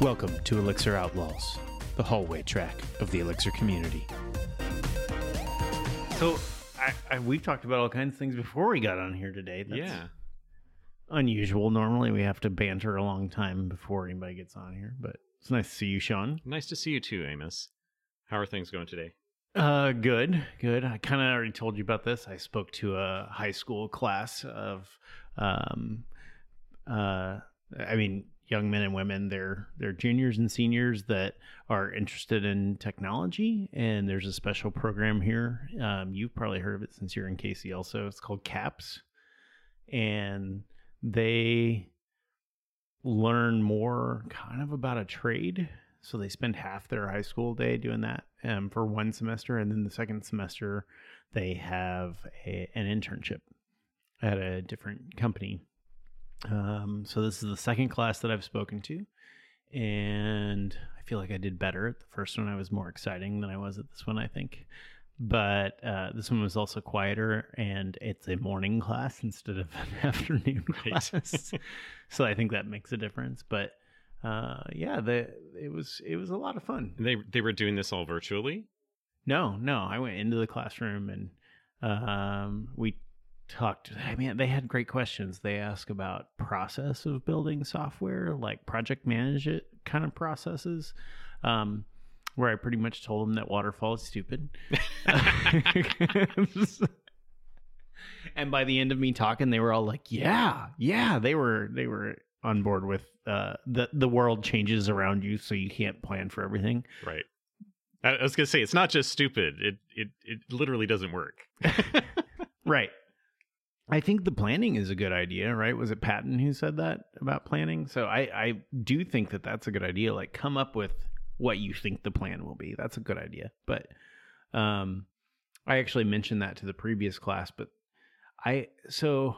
Welcome to Elixir Outlaws, the hallway track of the Elixir community. So, I, I, we've talked about all kinds of things before we got on here today. That's yeah. unusual. Normally, we have to banter a long time before anybody gets on here, but it's nice to see you, Sean. Nice to see you too, Amos. How are things going today? Uh, good, good. I kind of already told you about this. I spoke to a high school class of, um, uh, I mean, young men and women. They're juniors and seniors that are interested in technology, and there's a special program here. Um, you've probably heard of it since you're in KC. Also, it's called CAPS, and they learn more kind of about a trade. So they spend half their high school day doing that um, for one semester, and then the second semester they have a, an internship at a different company. Um, so this is the second class that I've spoken to, and I feel like I did better at the first one. I was more exciting than I was at this one, I think. But uh, this one was also quieter, and it's a morning class instead of an afternoon class. so I think that makes a difference. But uh, yeah, the it was it was a lot of fun. They they were doing this all virtually. No, no, I went into the classroom and um, we talked. I mean, they had great questions. They asked about process of building software, like project manage it kind of processes. Um, where I pretty much told them that waterfall is stupid. and by the end of me talking, they were all like, "Yeah, yeah." They were they were on board with uh, the the world changes around you, so you can't plan for everything. Right. I, I was gonna say it's not just stupid. It it it literally doesn't work. Right. I think the planning is a good idea, right? Was it Patton who said that about planning? So I, I do think that that's a good idea. Like, come up with what you think the plan will be. That's a good idea. But um, I actually mentioned that to the previous class, but I, so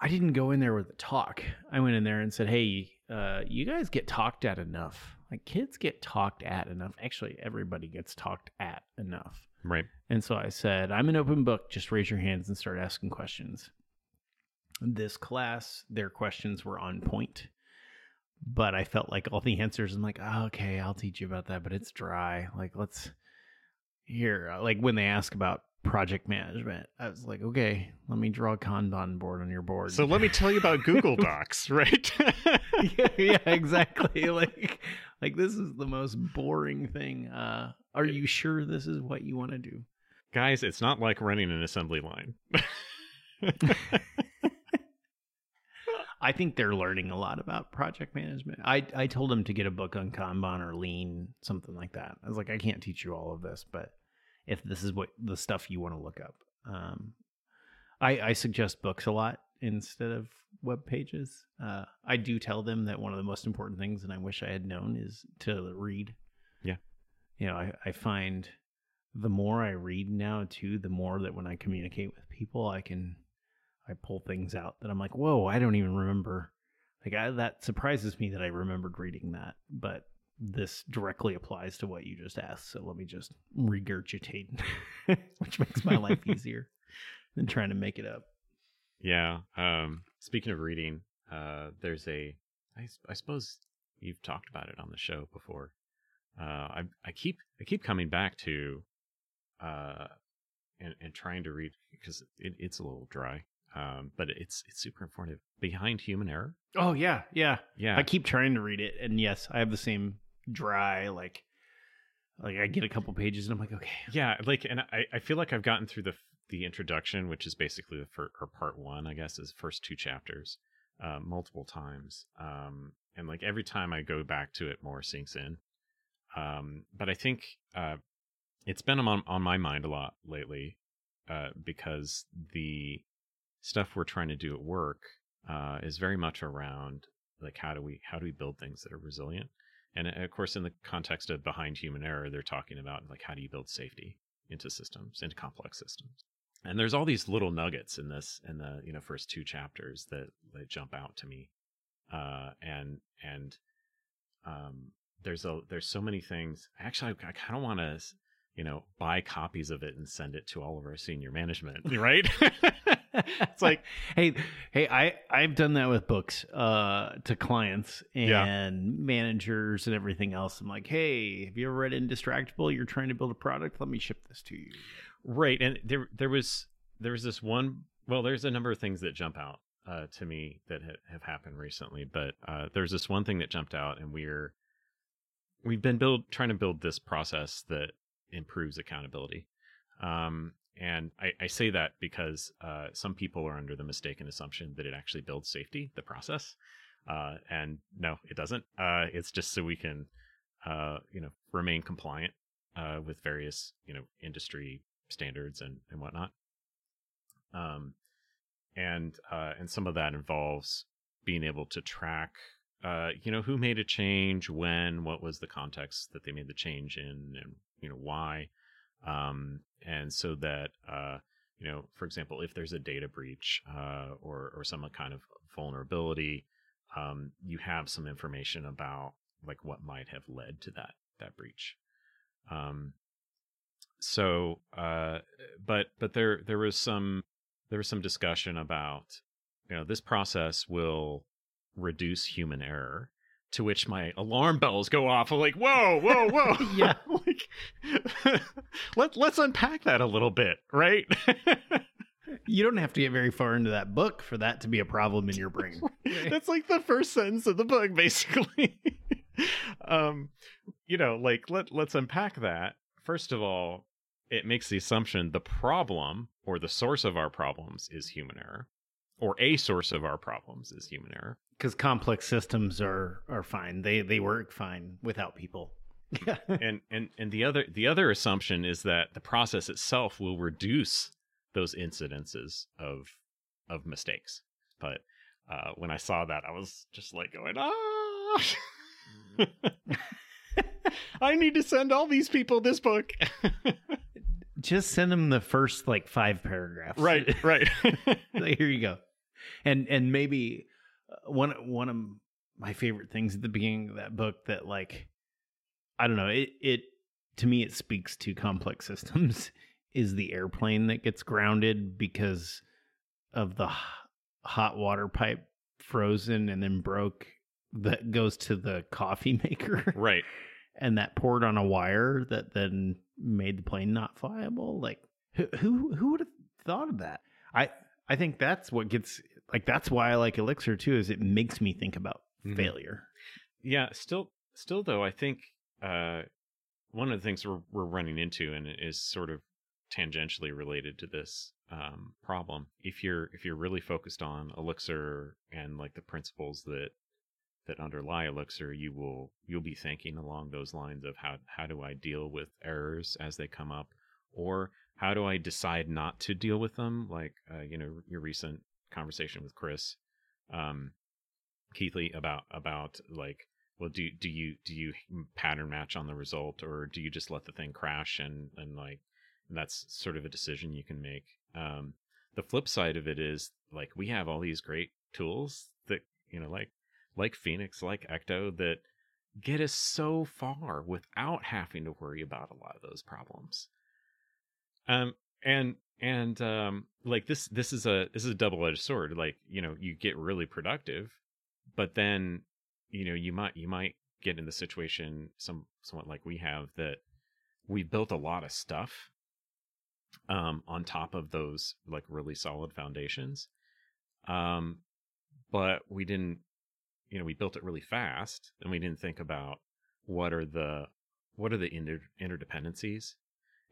I didn't go in there with a talk. I went in there and said, hey, uh, you guys get talked at enough. Like, kids get talked at enough. Actually, everybody gets talked at enough. Right. And so I said, I'm an open book. Just raise your hands and start asking questions. This class, their questions were on point, but I felt like all the answers, I'm like, oh, okay, I'll teach you about that, but it's dry. Like, let's here, like when they ask about project management, I was like, okay, let me draw a Kanban board on your board. So let me tell you about Google Docs, right? yeah, yeah, exactly. like, like this is the most boring thing. Uh, are you sure this is what you want to do? Guys, it's not like running an assembly line. I think they're learning a lot about project management. I I told them to get a book on Kanban or Lean, something like that. I was like, I can't teach you all of this, but if this is what the stuff you want to look up, um, I I suggest books a lot instead of web pages. Uh, I do tell them that one of the most important things, and I wish I had known, is to read. Yeah. You know, I I find the more I read now too, the more that when I communicate with people, I can I pull things out that I'm like, whoa, I don't even remember. Like I, that surprises me that I remembered reading that, but this directly applies to what you just asked. So let me just regurgitate, which makes my life easier than trying to make it up. yeah. Um, speaking of reading, uh, there's a. I, I suppose you've talked about it on the show before. Uh, I I keep I keep coming back to, uh, and and trying to read because it, it's a little dry. Um, but it's it's super informative. Behind Human Error. Oh yeah, yeah. Yeah. I keep trying to read it, and yes, I have the same dry like. Like I get a couple pages and I'm like, okay, yeah like and i i feel like i've gotten through the the introduction which is basically the first or part one i guess is first two chapters uh multiple times um and like every time i go back to it more sinks in um but i think uh it's been on on my mind a lot lately uh because the stuff we're trying to do at work uh is very much around like how do we how do we build things that are resilient and uh, of course, in the context of behind human error, they're talking about like how do you build safety into systems, into complex systems. And there's all these little nuggets in this in the you know first two chapters that that jump out to me. Uh, and and um, there's a there's so many things. Actually, I, I kind of want to you know buy copies of it and send it to all of our senior management, right? it's like, hey, hey, I I've done that with books uh to clients and Yeah. managers and everything else. I'm like, hey, have you ever read Indistractable? You're trying to build a product. Let me ship this to you. right. And there, there was, there was this one. Well, there's a number of things that jump out uh, to me that ha- have happened recently, but uh, there's this one thing that jumped out, and we're we've been build trying to build this process that improves accountability. Um, and I, I say that because uh, some people are under the mistaken assumption that it actually builds safety, the process. Uh, and no, it doesn't. Uh, it's just so we can, uh, you know, remain compliant uh, with various, you know, industry standards and, and whatnot. Um, and uh, and some of that involves being able to track uh, you know, who made a change, when, what was the context that they made the change in, and you know why, um, and so that uh, you know, for example, if there's a data breach uh, or or some kind of vulnerability, um, you have some information about like what might have led to that that breach. Um, so, uh, but but there there was some there was some discussion about you know this process will reduce human error to which my alarm bells go off. I'm like whoa whoa whoa. Yeah. like let, let's unpack that a little bit right? You don't have to get very far into that book for that to be a problem in your brain. that's like the first sentence of the book basically. Um you know like let let's unpack that. First of all it makes the assumption the problem or the source of our problems is human error or a source of our problems is human error Because complex systems are are fine. They they work fine without people. And and and the other the other assumption is that the process itself will reduce those incidences of of mistakes but uh when i saw that i was just like going ah i need to send all these people this book Just send them the first like five paragraphs. right right here you go and and maybe one one of my favorite things at the beginning of that book that like i don't know it it to me it speaks to complex systems is the airplane that gets grounded because of the hot water pipe frozen and then broke that goes to the coffee maker right. and that poured on a wire that then made the plane not flyable like who who, who would have thought of that? I i think that's what gets like that's why i like elixir too is it makes me think about Mhm. failure. Yeah still still though i think uh one of the things we're, we're running into and it is sort of tangentially related to this um problem if you're if you're really focused on elixir and like the principles that that underlie elixir you will you'll be thinking along those lines of how how do i deal with errors as they come up? Or how do i decide not to deal with them? Like uh, you know your recent conversation with chris um Keathley about about like well do do you do you pattern match on the result or do you just let the thing crash and and like and that's sort of a decision you can make. Um the flip side of it is like we have all these great tools that you know like like phoenix like ecto that get us so far without having to worry about a lot of those problems. Um and and um like this this is a this is a double-edged sword like you know you get really productive but then you know you might you might get in the situation some somewhat like we have that we built a lot of stuff um on top of those like really solid foundations um but we didn't you know we built it really fast and we didn't think about what are the what are the inter- interdependencies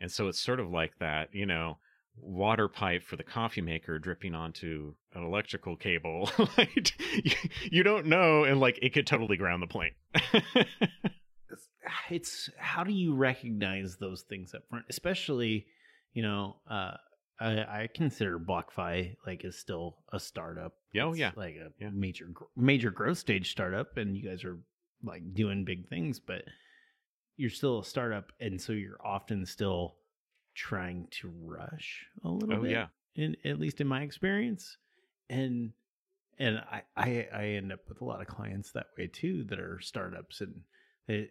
and so it's sort of like that you know water pipe for the coffee maker dripping onto an electrical cable like you, you don't know and like it could totally ground the plane it's how do you recognize those things up front especially you know uh I, I consider BlockFi like is still a startup. Oh, It's yeah. like a Yeah. major major growth stage startup, and you guys are like doing big things, but you're still a startup, and so you're often still trying to rush a little oh bit. yeah in at least in my experience and and I, I i end up with a lot of clients that way too that are startups and they,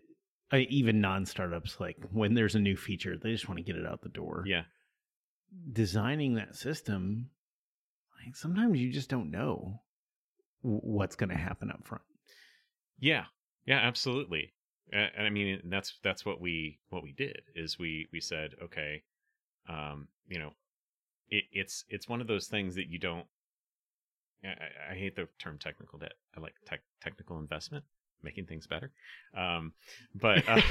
I, even non-startups like when there's a new feature they just want to get it out the door yeah designing that system like sometimes you just don't know what's going to happen up front. Yeah, yeah, absolutely. And I mean, that's that's what we what we did is we we said, okay, um, you know, it, it's it's one of those things that you don't. I, I hate the term technical debt. I like tech, technical investment, making things better. Um, but uh,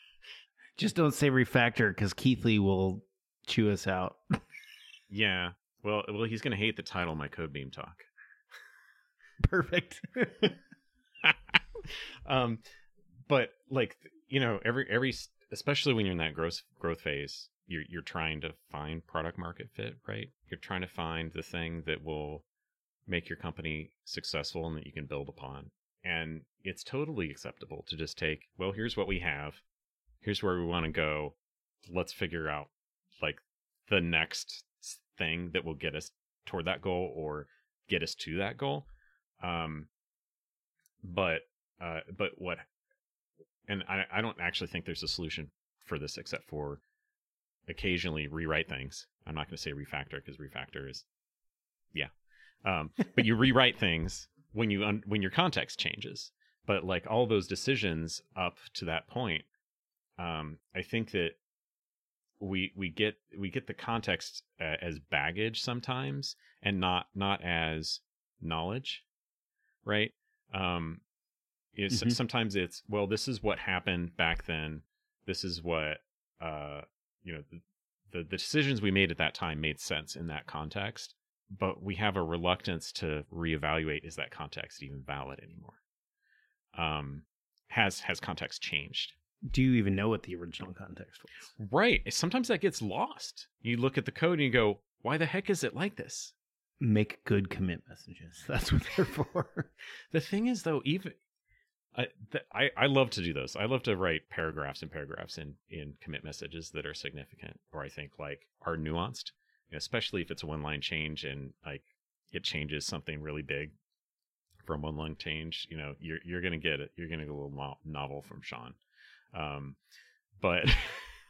just don't say refactor because Keathley will chew us out. yeah, well, well, he's going to hate the title, my code beam talk. Perfect. um, but like you know, every every especially when you're in that growth growth phase, you're you're trying to find product market fit, right? You're trying to find the thing that will make your company successful and that you can build upon. And it's totally acceptable to just take, well, here's what we have. Here's where we want to go. Let's figure out like the next thing that will get us toward that goal or get us to that goal. Um, but uh, but what, and I, I don't actually think there's a solution for this except for occasionally rewrite things. I'm not going to say refactor because refactor is, yeah, um, but you rewrite things when you un- when your context changes. But like all those decisions up to that point, um, I think that we we get we get the context uh, as baggage sometimes and not not as knowledge right um it's, mm-hmm. sometimes it's well this is what happened back then this is what uh you know the, the, the decisions we made at that time made sense in that context but we have a reluctance to reevaluate is that context even valid anymore um has has context changed do you even know what the original context was? Right. Sometimes that gets lost. You look at the code and you go, why the heck is it like this? Make good commit messages. That's what they're for. the thing is, though, even I, th- I I love to do those. I love to write paragraphs and paragraphs in in commit messages that are significant or I think like are nuanced, especially if it's a one line change and like it changes something really big from one line change. You know, you're you're gonna get it. You're gonna get a little novel from Sean. Um, but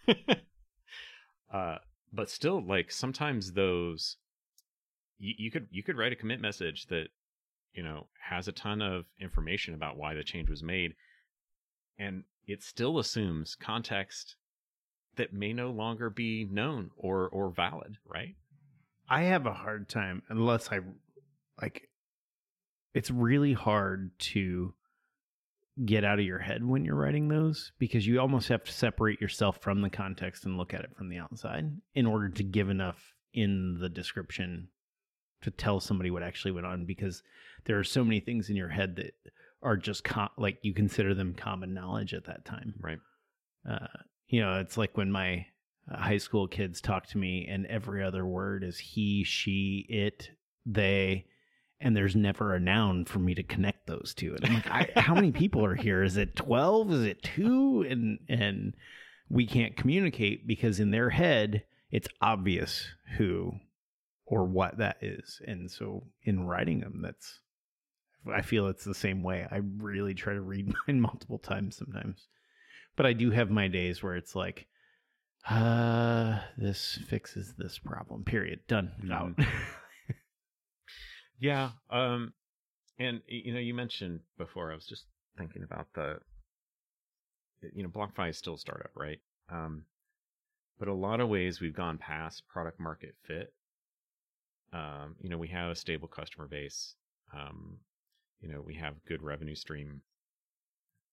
uh, but still, like sometimes those you, you could you could write a commit message that you know has a ton of information about why the change was made, and it still assumes context that may no longer be known or or valid, right? I have a hard time unless I like it's really hard to get out of your head when you're writing those because you almost have to separate yourself from the context and look at it from the outside in order to give enough in the description to tell somebody what actually went on because there are so many things in your head that are just com- like you consider them common knowledge at that time right uh, you know it's like when my uh, high school kids talk to me and every other word is he she it they and there's never a noun for me to connect those two. And I'm like, I, how many people are here? Is it 12? Is it two? And, and we can't communicate because in their head, it's obvious who or what that is. And so in writing them, that's, I feel it's the same way. I really try to read mine multiple times sometimes. But I do have my days where it's like, uh, this fixes this problem. Period. Done. Mm-hmm. Out. Yeah. Um, and you know, you mentioned before. I was just thinking about the, you know, BlockFi is still a startup, right? Um, but a lot of ways we've gone past product market fit. Um, you know, we have a stable customer base. Um, you know, we have good revenue stream.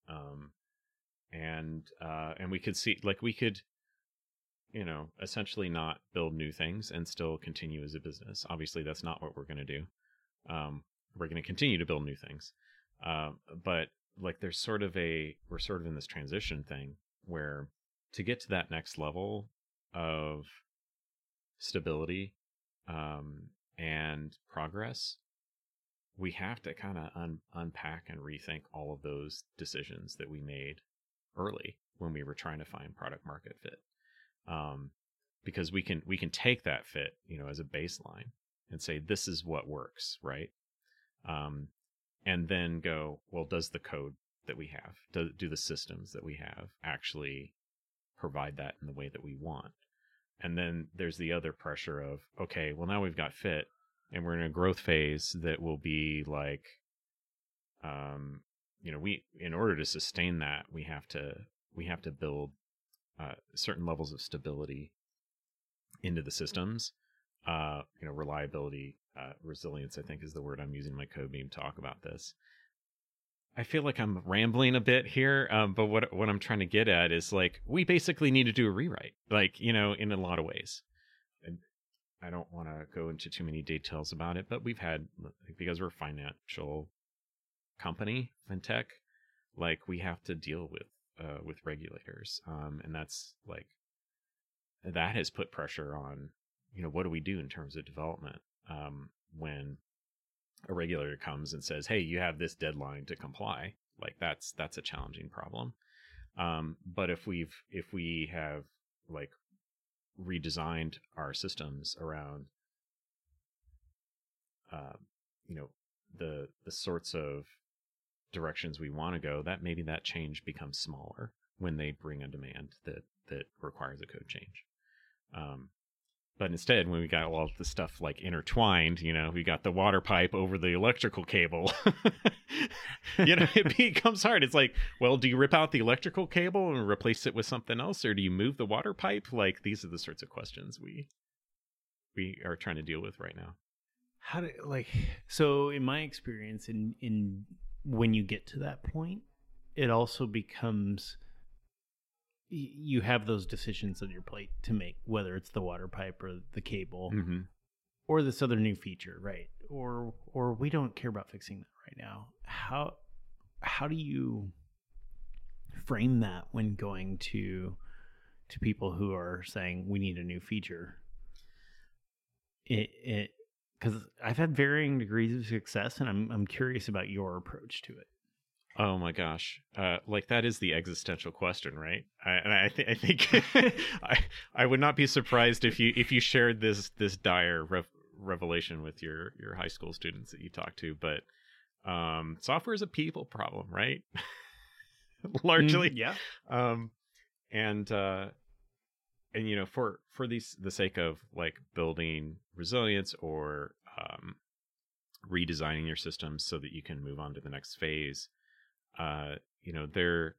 Um, and uh, and we could see like we could you know essentially not build new things and still continue as a business obviously that's not what we're going to do um, we're going to continue to build new things. Uh, but like there's sort of a we're sort of in this transition thing where to get to that next level of stability um, and progress, we have to kind of un- unpack and rethink all of those decisions that we made early when we were trying to find product market fit. Um, because we can we can take that fit, you know, as a baseline and say this is what works, right? Um, and then go, well, does the code that we have, do, do the systems that we have actually provide that in the way that we want? And then there's the other pressure of, okay, well now we've got fit. and we're in a growth phase that will be like um you know we in order to sustain that we have to we have to build uh, certain levels of stability into the systems uh you know reliability uh resilience i think is the word i'm using in my code beam talk about this I feel like I'm rambling a bit here, um, but what what I'm trying to get at is like we basically need to do a rewrite, like you know, in a lot of ways. And I don't want to go into too many details about it, but we've had because we're a financial company, fintech, like we have to deal with uh, with regulators, um, and that's like that has put pressure on you know what do we do in terms of development um, when a regulator comes and says, "Hey, you have this deadline to comply," like that's that's a challenging problem. Um, but if we've if we have like redesigned our systems around, uh, you know, the the sorts of directions we want to go, that maybe that change becomes smaller when they bring a demand that that requires a code change. Um, but instead, when we got all the stuff like intertwined, you know, we got the water pipe over the electrical cable. you know, it becomes hard. It's like, well, do you rip out the electrical cable and replace it with something else, or do you move the water pipe? Like these are the sorts of questions we we are trying to deal with right now. How do like so in my experience in in when you get to that point, it also becomes you have those decisions on your plate to make, whether it's the water pipe or the cable Mm-hmm. or this other new feature, right? Or or we don't care about fixing that right now. How how do you frame that when going to to people who are saying we need a new feature? It it because I've had varying degrees of success, and I'm I'm curious about your approach to it. Oh my gosh, uh, like that is the existential question, right? I, and I, th- I think I I would not be surprised if you if you shared this this dire rev- revelation with your your high school students that you talk to. But um, software is a people problem, right? Largely, Mm, yeah. um, and uh, and you know for for these the sake of like building resilience or um, redesigning your systems so that you can move on to the next phase uh you know they're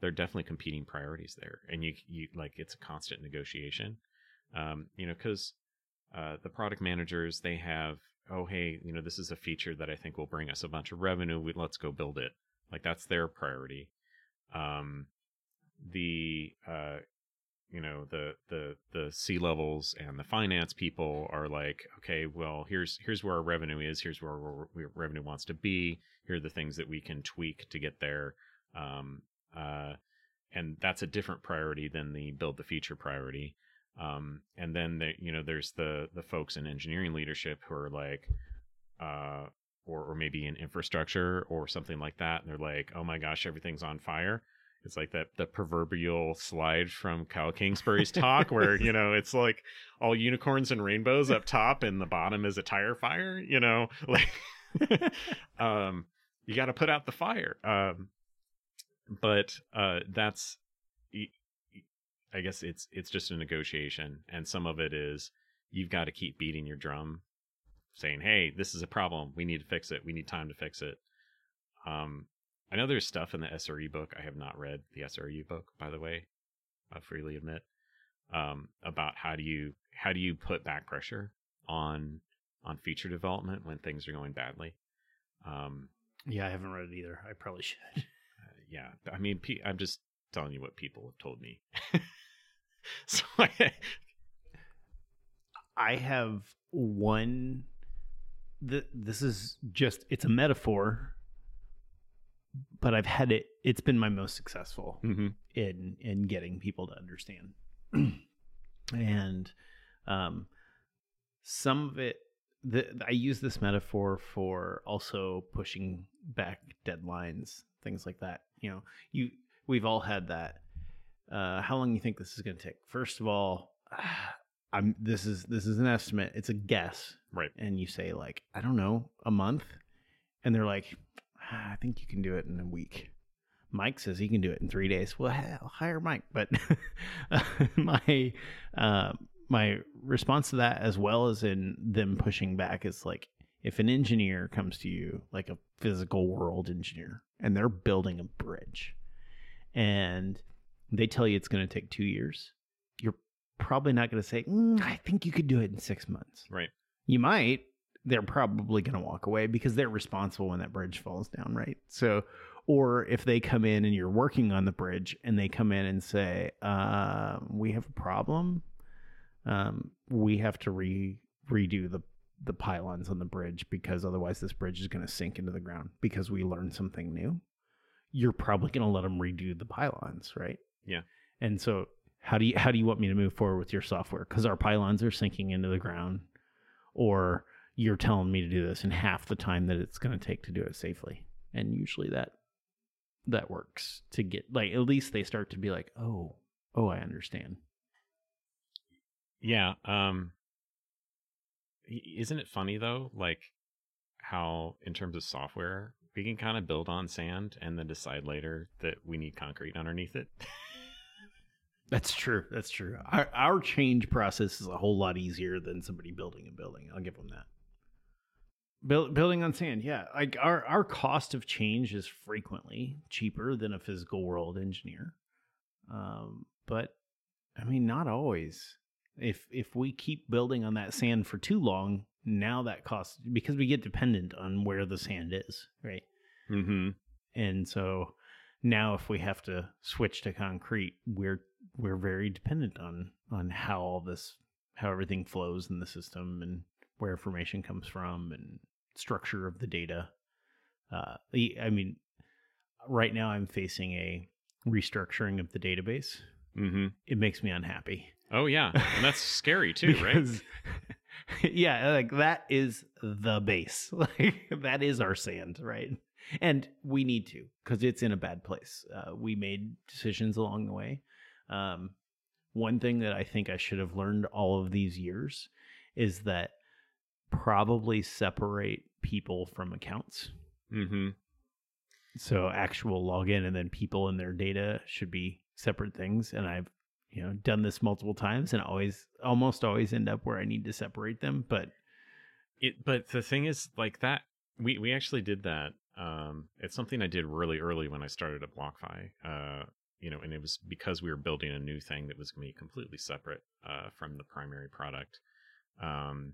they're definitely competing priorities there and you you like it's a constant negotiation. Um you know because uh the product managers they have oh hey you know this is a feature that i think will bring us a bunch of revenue we, let's go build it. Like that's their priority. Um the uh you know the the the C levels and the finance people are like okay well here's here's where our revenue is here's where our revenue wants to be here are the things that we can tweak to get there. Um uh and that's a different priority than the build the feature priority. Um and then the, you know there's the the folks in engineering leadership who are like uh or or maybe in infrastructure or something like that and they're like oh my gosh everything's on fire it's like that the proverbial slide from Kyle Kingsbury's talk where, you know, it's like all unicorns and rainbows up top and the bottom is a tire fire, you know, like um you got to put out the fire. Um but uh that's I guess it's it's just a negotiation and some of it is you've got to keep beating your drum saying, "Hey, this is a problem. We need to fix it. We need time to fix it." Um I know there's stuff in the SRE book. I have not read the SRE book, by the way. I freely admit um, about how do you how do you put back pressure on on feature development when things are going badly. Um, Yeah, I haven't read it either. I probably should. uh, yeah, I mean, I'm just telling you what people have told me. so I, I have one. Th- this is just, it's a metaphor, but I've had it, it's been my most successful Mhm. in in getting people to understand. and um, some of it, the, I use this metaphor for also pushing back deadlines, things like that. You know, you we've all had that. Uh, how long you think this is going to take? First of all, I'm this is this is an estimate. It's a guess, right. and you say like I don't know, a month, and they're like, "Ah, I think you can do it in a week. Mike says he can do it in three days. Well, I'll hire Mike, but my uh, my response to that as well as in them pushing back is like if an engineer comes to you like a physical world engineer and they're building a bridge and they tell you it's going to take 2 years you're probably not going to say mm, I think you could do it in 6 months Right. you might they're probably going to walk away because they're responsible when that bridge falls down right? So or if they come in and you're working on the bridge and they come in and say uh, we have a problem. Um, we have to re redo the the pylons on the bridge because otherwise this bridge is going to sink into the ground because we learned something new. You're probably going to let them redo the pylons right? Yeah. and so how do you how do you want me to move forward with your software? Because our pylons are sinking into the ground or you're telling me to do this in half the time that it's going to take to do it safely and usually that that works to get like at least they start to be like oh oh i understand Yeah. Um isn't it funny though, like how in terms of software, we can kind of build on sand and then decide later that we need concrete underneath it. That's true. That's true. Our our change process is a whole lot easier than somebody building a building. I'll give them that. Build, building on sand, yeah. Like our our cost of change is frequently cheaper than a physical world engineer, um, but I mean not always. If if we keep building on that sand for too long, now that cost because we get dependent on where the sand is, right? mm-hmm. and so now if we have to switch to concrete we're we're very dependent on on how all this how everything flows in the system and where information comes from and structure of the data uh i mean right now i'm facing a restructuring of the database Mm-hmm. it makes me unhappy Oh yeah. And that's scary too, right? Yeah, like that is the base. Like that is our sand, right? And we need to because it's in a bad place. Uh, we made decisions along the way. Um, one thing that I think I should have learned all of these years is that probably separate people from accounts. Mm-hmm. So actual login and then people and their data should be separate things. And I've you know done this multiple times and always almost always end up where I need to separate them. But It but the thing is like that we we actually did that. Um it's something I did really early when I started at BlockFi. Uh you know, and it was because we were building a new thing that was going to be completely separate uh from the primary product. Um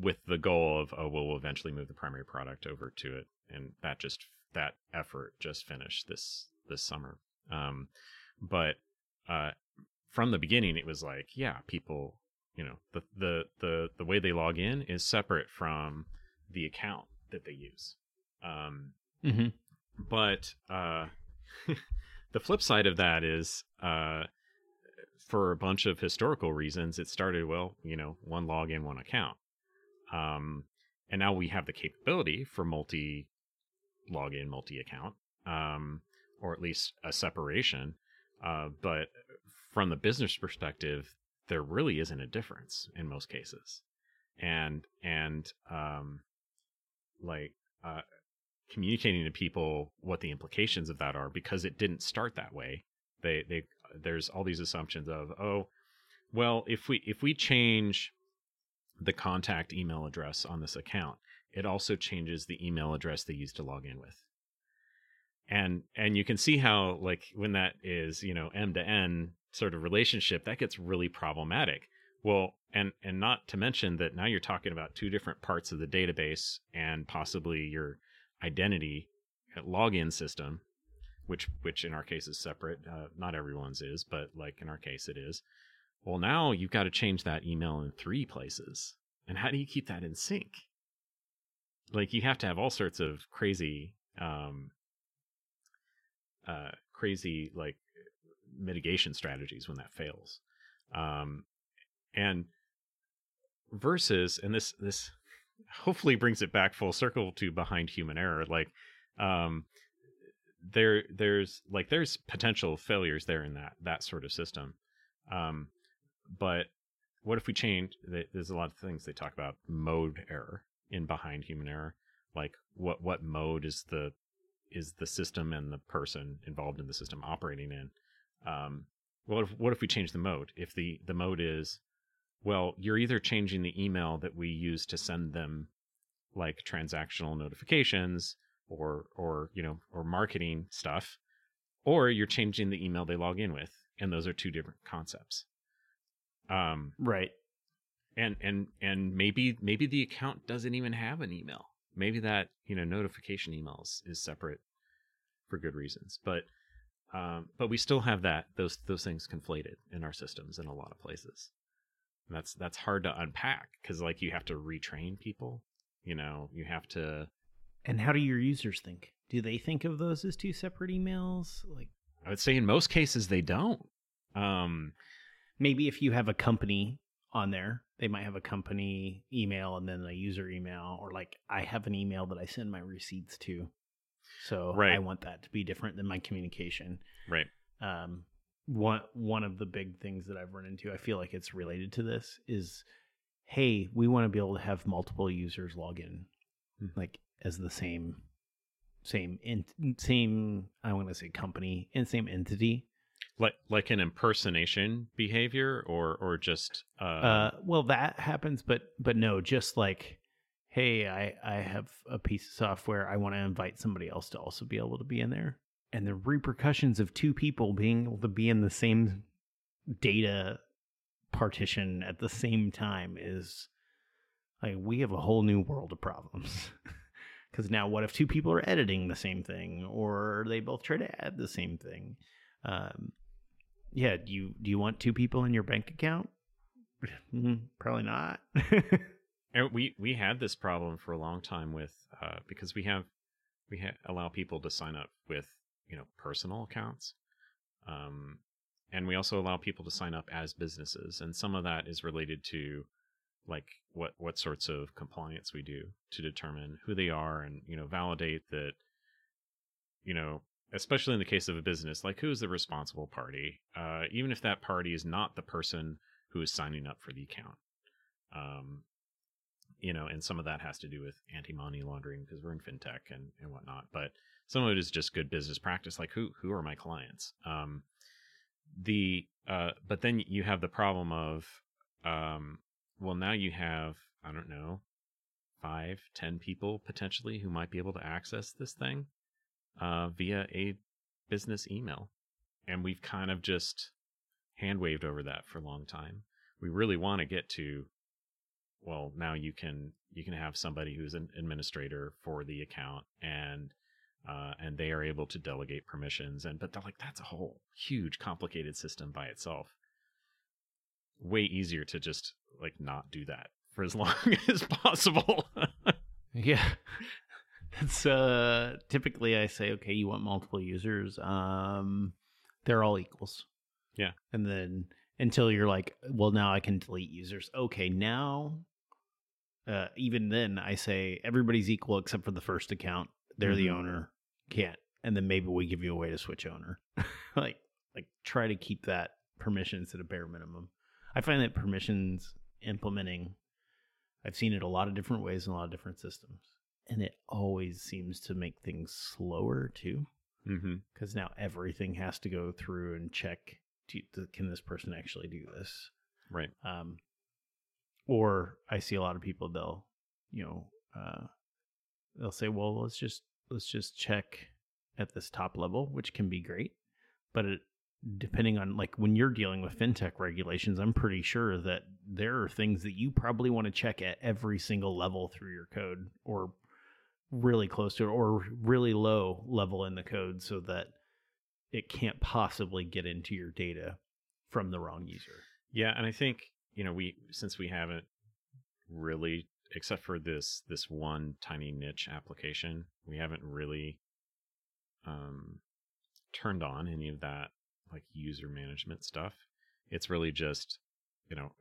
with the goal of oh well, we'll eventually move the primary product over to it. And that just that effort just finished this this summer. Um but uh from the beginning it was like yeah, people you know the the the the way they log in is separate from the account that they use. Um but uh the flip side of that is uh for a bunch of historical reasons it started well you know one login one account um and now we have the capability for multi login multi account um or at least a separation uh but from the business perspective there really isn't a difference in most cases. And and um like uh communicating to people what the implications of that are because it didn't start that way they they there's all these assumptions of oh well if we if we change the contact email address on this account. It also changes the email address they use to log in with. And and you can see how like when that is you know m to n sort of relationship that gets really problematic. Well and and not to mention that now you're talking about two different parts of the database and possibly your identity uh, login system which which in our case is separate uh, not everyone's is but like in our case it is well now you've got to change that email in three places. And how do you keep that in sync? Like you have to have all sorts of crazy um uh crazy like mitigation strategies when that fails. Um and versus and this this hopefully brings it back full circle to behind human error like um there there's like there's potential failures there in that that sort of system. Um but what if we change there's a lot of things they talk about mode error in behind human error. Like what what mode is the is the system and the person involved in the system operating in? Um what if what if we change the mode? If the the mode is well, you're either changing the email that we use to send them like transactional notifications or or you know or marketing stuff or you're changing the email they log in with and those are two different concepts um right. and and and maybe maybe the account doesn't even have an email. Maybe that you know notification emails is separate for good reasons. But um but we still have that those those things conflated in our systems in a lot of places. And that's that's hard to unpack because like you have to retrain people you know you have to and how do your users think? Do they think of those as two separate emails? Like i would say in most cases they don't. Um maybe if you have a company on there they might have a company email and then a user email or like i have an email that i send my receipts to so Right. i want that to be different than my communication right um, one one of the big things that I've run into, I feel like it's related to this, is hey, we want to be able to have multiple users log in, Hmm. like as the same same in, same I want to say company and same entity. Like like an impersonation behavior or or just uh, Uh, well, that happens, but but no, just like hey, I I have a piece of software, I want to invite somebody else to also be able to be in there, and the repercussions of two people being able to be in the same data partition at the same time is like we have a whole new world of problems. Because now, what if two people are editing the same thing, or they both try to add the same thing? Um, yeah, do you do you want two people in your bank account? Mm, Probably not. We we had this problem for a long time with uh, because we have we ha- allow people to sign up with you know personal accounts, um, and we also allow people to sign up as businesses, and some of that is related to like what what sorts of compliance we do to determine who they are and you know validate that you know especially in the case of a business like who's the responsible party uh, even if that party is not the person who is signing up for the account um, you know, and some of that has to do with anti-money laundering because we're in fintech and, and whatnot. But some of it is just good business practice, like who who are my clients? Um, the uh, but then you have the problem of, um, well, now you have I don't know, five, ten people potentially who might be able to access this thing uh, via a business email, and we've kind of just hand waved over that for a long time. We really want to get to well now you can you can have somebody who's an administrator for the account and uh, and they are able to delegate permissions and but they're like that's a whole huge complicated system by itself way easier to just like not do that for as long as possible yeah. That's uh typically I say, okay, you want multiple users. Um they're all equals. Yeah. And then until you're like, well now I can delete users. Okay, now uh even then I say everybody's equal except for the first account. They're the Mhm. owner. Can't. And then maybe we give you a way to switch owner. like like try to keep that permissions at a bare minimum. I find that permissions implementing I've seen it a lot of different ways in a lot of different systems. And it always seems to make things slower too, mm-hmm. because now everything has to go through and check to, to- can this person actually do this? right Um, or I see a lot of people, they'll, you know, uh, they'll say, well, let's just, let's just check at this top level, which can be great. But it, depending on like when you're dealing with fintech regulations, I'm pretty sure that there are things that you probably want to check at every single level through your code or really close to it or really low level in the code so that it can't possibly get into your data from the wrong user. Yeah, and I think you know we since we haven't really, except for this this one tiny niche application, we haven't really um, turned on any of that like user management stuff. It's really just you know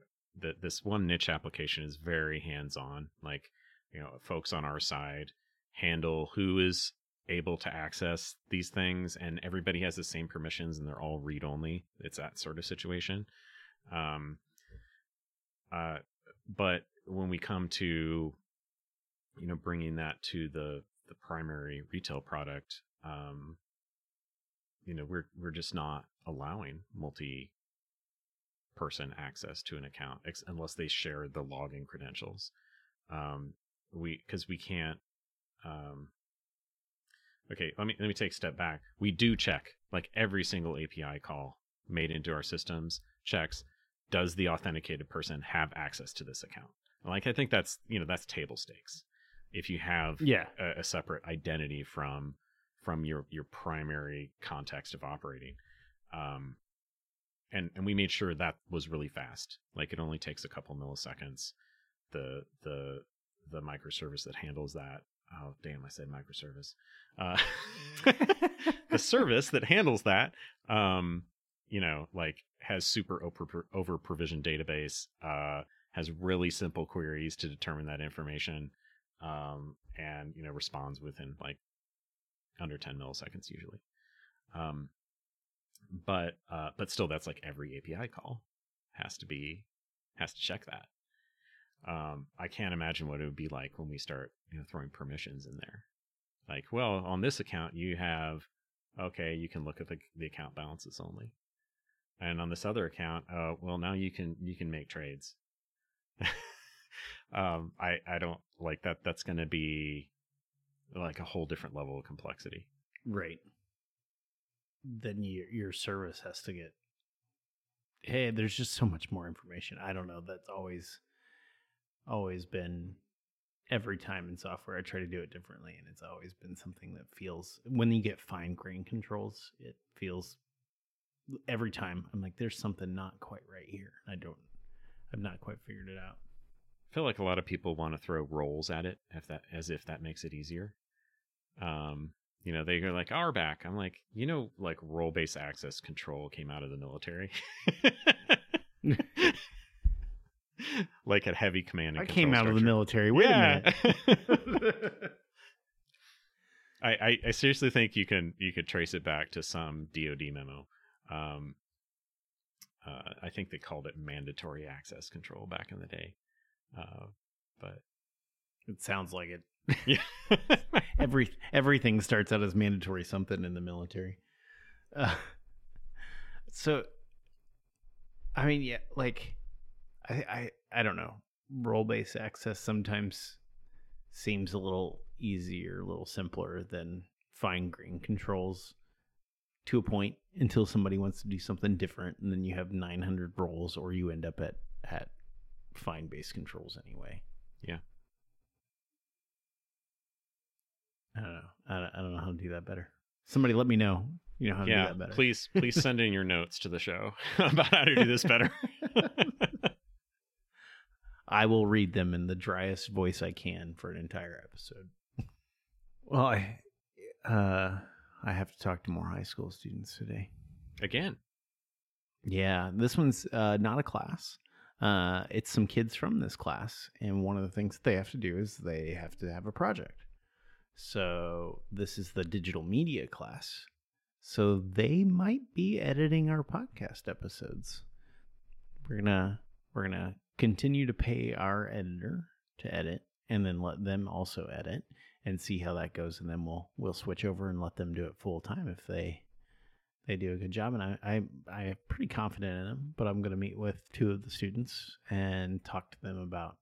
that this one niche application is very hands on. Like you know, folks on our side handle who is able to access these things and everybody has the same permissions and they're all read only it's that sort of situation um uh but when we come to you know bringing that to the the primary retail product um you know we're we're just not allowing multi person access to an account ex- unless they share the login credentials. Um, we because we can't. Um, okay, let me let me take a step back. We do check like every single API call made into our systems checks does the authenticated person have access to this account? Like I think that's you know that's table stakes. If you have Yeah. a, a separate identity from from your your primary context of operating, um, and and we made sure that was really fast. Like it only takes a couple milliseconds. The the the microservice that handles that. Oh damn! I said microservice. Uh, the service that handles that um you know like has super over, provisioned database uh has really simple queries to determine that information um and you know responds within like under 10 milliseconds usually um but uh but still that's like every api call has to be has to check that um i can't imagine what it would be like when we start you know throwing permissions in there like well on this account you have okay you can look at the, the account balances only and on this other account uh well now you can you can make trades um i i don't like that that's going to be like a whole different level of complexity Right. Then your your service has to get. Hey, there's just so much more information. I don't know. That's always, always been. Every time in software, I try to do it differently, and it's always been something that feels. When you get fine grain controls, it feels. Every time, I'm like, there's something not quite right here. I don't. I've not quite figured it out. i feel like a lot of people want to throw roles at it if that as if that makes it easier um you know they go like RBAC i'm like you know like role based access control came out of the military like at heavy command and I came out of the military. Wait Yeah. a minute. I, I, I seriously think you can you could trace it back to some DoD memo. Um, uh, I think they called it mandatory access control back in the day. Uh, but it sounds like it. yeah, Every everything starts out as mandatory something in the military. Uh, so, I mean, yeah, like, I I I don't know. Role based access sometimes seems a little easier, a little simpler than fine grain controls to a point until somebody wants to do something different, and then you have 900 roles, or you end up at at fine based controls anyway. Yeah. I don't know. I don't, I don't know how to do that better. Somebody let me know. You know how to do that better. Please please send in your notes to the show about how to do this better. I will read them in the driest voice I can for an entire episode. well, I uh I have to talk to more high school students today. Again, Yeah, this one's uh, not a class. Uh, it's some kids from this class, and one of the things that they have to do is they have to have a project. So this is the digital media class. So they might be editing our podcast episodes. We're gonna we're gonna continue to pay our editor to edit, and then let them also edit, and see how that goes. And then we'll we'll switch over and let them do it full time if they they do a good job, and I, I I'm pretty confident in them. But I'm going to meet with two of the students and talk to them about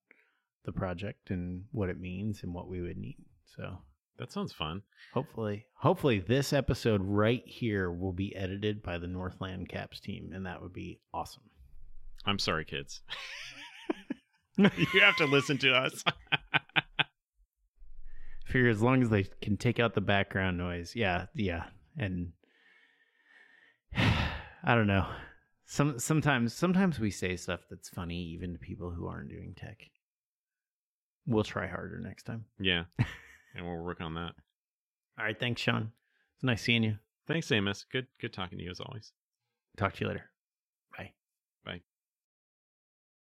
the project and what it means and what we would need. So that sounds fun. hopefully, hopefully this episode right here will be edited by the Northland Caps team, and that would be awesome. I'm sorry, kids. you have to listen to us. Figure as long as they can take out the background noise, yeah, yeah, and I don't know. Some sometimes sometimes we say stuff that's funny even to people who aren't doing tech. We'll try harder next time. yeah, and we'll work on that. All right, thanks, Sean. It's nice seeing you. Thanks, Amos. Good good talking to you as always. Talk to you later.